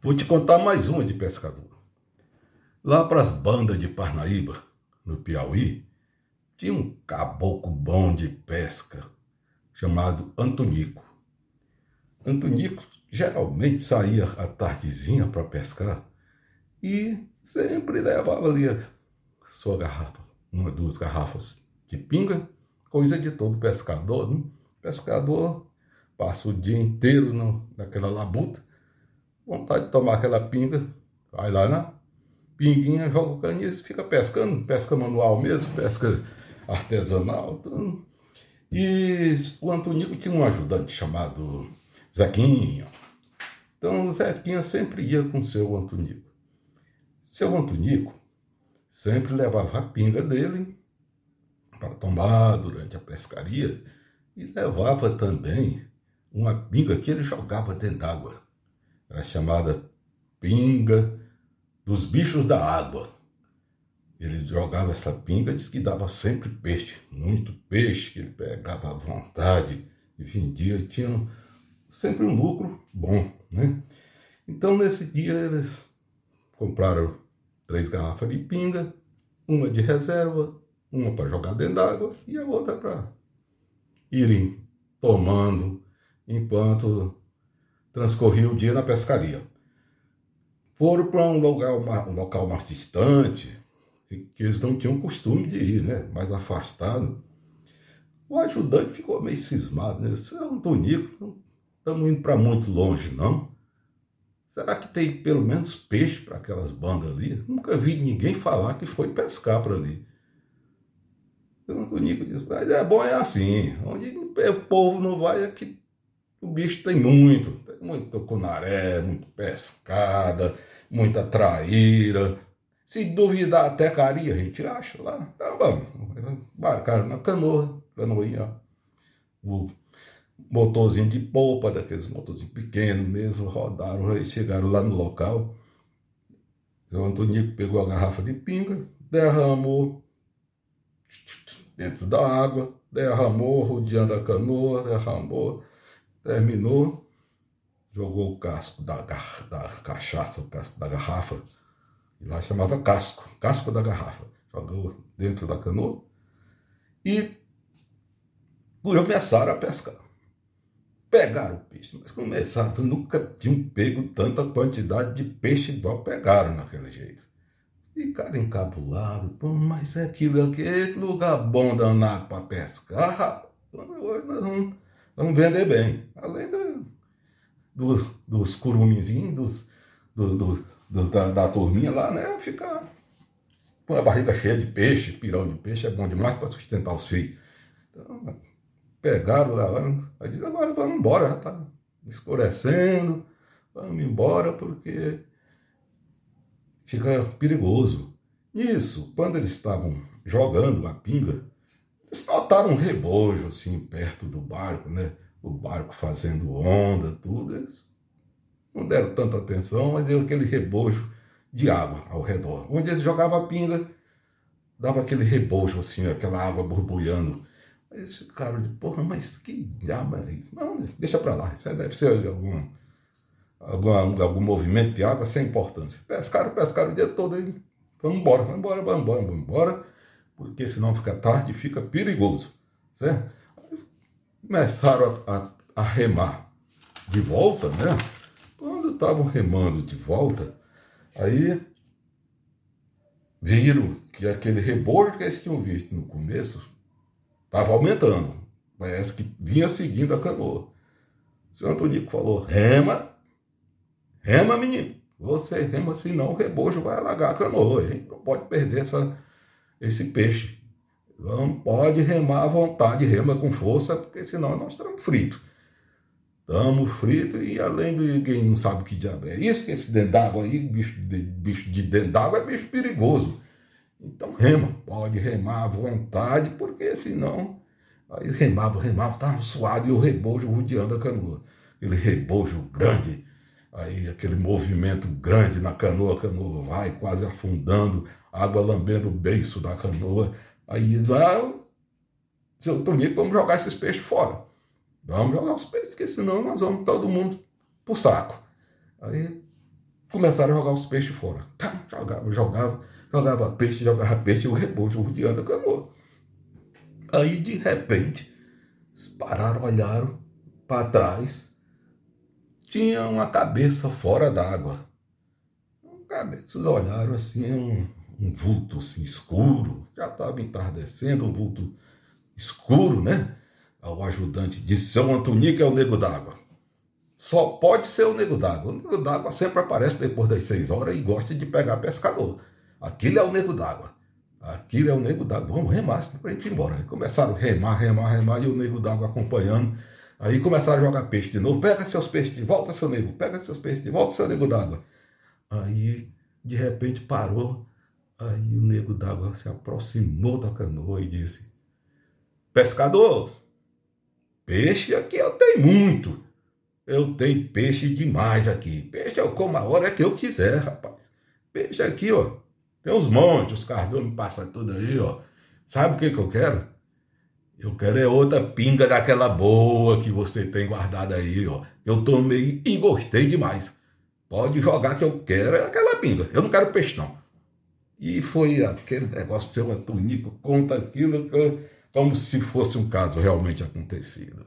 Vou te contar mais uma de pescador. Lá para as bandas de Parnaíba, no Piauí, tinha um caboclo bom de pesca chamado Antonico. Antonico geralmente saía à tardezinha para pescar e sempre levava ali a sua garrafa, uma, duas garrafas de pinga, coisa de todo pescador. Né? Pescador passa o dia inteiro naquela labuta vontade de tomar aquela pinga, vai lá na pinguinha, joga o caniço, fica pescando, pesca manual mesmo, pesca artesanal. Então, e o Antonico tinha um ajudante chamado Zequinha. Então o Zequinha sempre ia com seu Antonico. Seu Antonico sempre levava a pinga dele para tomar durante a pescaria e levava também uma pinga que ele jogava dentro d'água era chamada pinga dos bichos da água. Ele jogava essa pinga, diz que dava sempre peixe, muito peixe, que ele pegava à vontade e vendia, e tinha sempre um lucro bom, né? Então nesse dia eles compraram três garrafas de pinga, uma de reserva, uma para jogar dentro d'água e a outra para irem tomando enquanto transcorria o dia na pescaria. Foram para um local, um local mais distante, que eles não tinham costume de ir, né? mais afastado. O ajudante ficou meio cismado, né? Isso é um tonico, não estamos indo para muito longe, não. Será que tem pelo menos peixe para aquelas bandas ali? Nunca vi ninguém falar que foi pescar para ali. O Tonico disse, mas é bom é assim, onde o povo não vai é que o bicho tem muito, muito cunaré, muito pescada, muita traíra. Se duvidar até caria, a gente acha lá. Então vamos, embarcaram na canoa, canoinha, o motorzinho de polpa, daqueles motorzinhos pequenos mesmo, rodaram e chegaram lá no local. O Antônio pegou a garrafa de pinga, derramou dentro da água, derramou, rodeando a canoa, derramou Terminou, jogou o casco da, da cachaça, o casco da garrafa, e lá chamava casco, casco da garrafa. Jogou dentro da canoa e começaram a pescar. Pegaram o peixe, mas começaram, nunca tinham pego tanta quantidade de peixe igual pegaram naquele jeito. Ficaram encabulados, pô, mas é aquilo aqui, lugar bom danado para pescar. Hoje nós vamos Vamos vender bem. Além do, do, dos curumizinhos, dos, do, do, do, da, da turminha lá, né? Ficar com a barriga cheia de peixe, pirão de peixe, é bom demais para sustentar os filhos. Então, pegaram lá, aí diz, agora vamos embora, já está escurecendo, vamos embora porque fica perigoso. Isso, quando eles estavam jogando a pinga, eles notaram um rebojo assim perto do barco, né? O barco fazendo onda, tudo. Eles não deram tanta atenção, mas deu aquele rebojo de água ao redor. Onde eles jogavam a pinga, dava aquele rebojo assim, aquela água borbulhando. Aí eles ficaram de, porra, mas que diabo é isso? Não, deixa pra lá, isso deve ser algum, algum, algum movimento de água sem importância. Pescaram, pescaram o dia todo aí. Vamos embora, vamos embora, vamos embora, vamos embora porque senão fica tarde e fica perigoso, certo? Começaram a, a, a remar de volta, né? Quando estavam remando de volta, aí viram que aquele rebojo que eles tinham visto no começo estava aumentando. Parece que vinha seguindo a canoa. O senhor Antonico falou: rema, rema, menino. Você rema, senão o rebojo vai alagar a canoa. Gente não pode perder essa, esse peixe. Não pode remar à vontade, rema com força, porque senão nós estamos fritos. Estamos fritos e além de quem não sabe que diabo é isso, que esse dentro d'água aí, bicho de, bicho de dentro d'água é bicho perigoso. Então rema, pode remar à vontade, porque senão. Aí remava, remava, estava suado e o rebojo rodeando a canoa. Aquele rebojo grande, aí aquele movimento grande na canoa, a canoa vai quase afundando, água lambendo o beiço da canoa. Aí eles vão, seu Tonico, vamos jogar esses peixes fora. Vamos jogar os peixes, porque senão nós vamos todo mundo pro saco. Aí começaram a jogar os peixes fora. Tá, jogava, jogava, jogava peixe, jogava peixe, o rebojo rodeando acabou. Aí, de repente, pararam, olharam para trás, tinha uma cabeça fora d'água. Cabeças olharam assim, um, um vulto assim, escuro, já estava entardecendo, um vulto escuro, né? O ajudante disse: Seu Antonico é o nego d'água. Só pode ser o nego d'água. O nego d'água sempre aparece depois das seis horas e gosta de pegar pescador. Aquilo é o nego d'água. Aquilo é o nego d'água. Vamos remar para a gente ir embora. Começaram a remar, remar, remar, e o nego d'água acompanhando. Aí começaram a jogar peixe de novo. Pega seus peixes de volta, seu nego. Pega seus peixes de volta, seu nego d'água. Aí, de repente, parou. Aí o nego d'água se aproximou da canoa e disse: Pescador, peixe aqui eu tenho muito. Eu tenho peixe demais aqui. Peixe eu como a hora que eu quiser, rapaz. Peixe aqui, ó. Tem uns montes, os cardonos passam tudo aí, ó. Sabe o que, que eu quero? Eu quero é outra pinga daquela boa que você tem guardada aí, ó. Eu tomei e gostei demais. Pode jogar que eu quero é aquela pinga. Eu não quero peixe, não. E foi aquele negócio, seu Antonico conta aquilo como se fosse um caso realmente acontecido.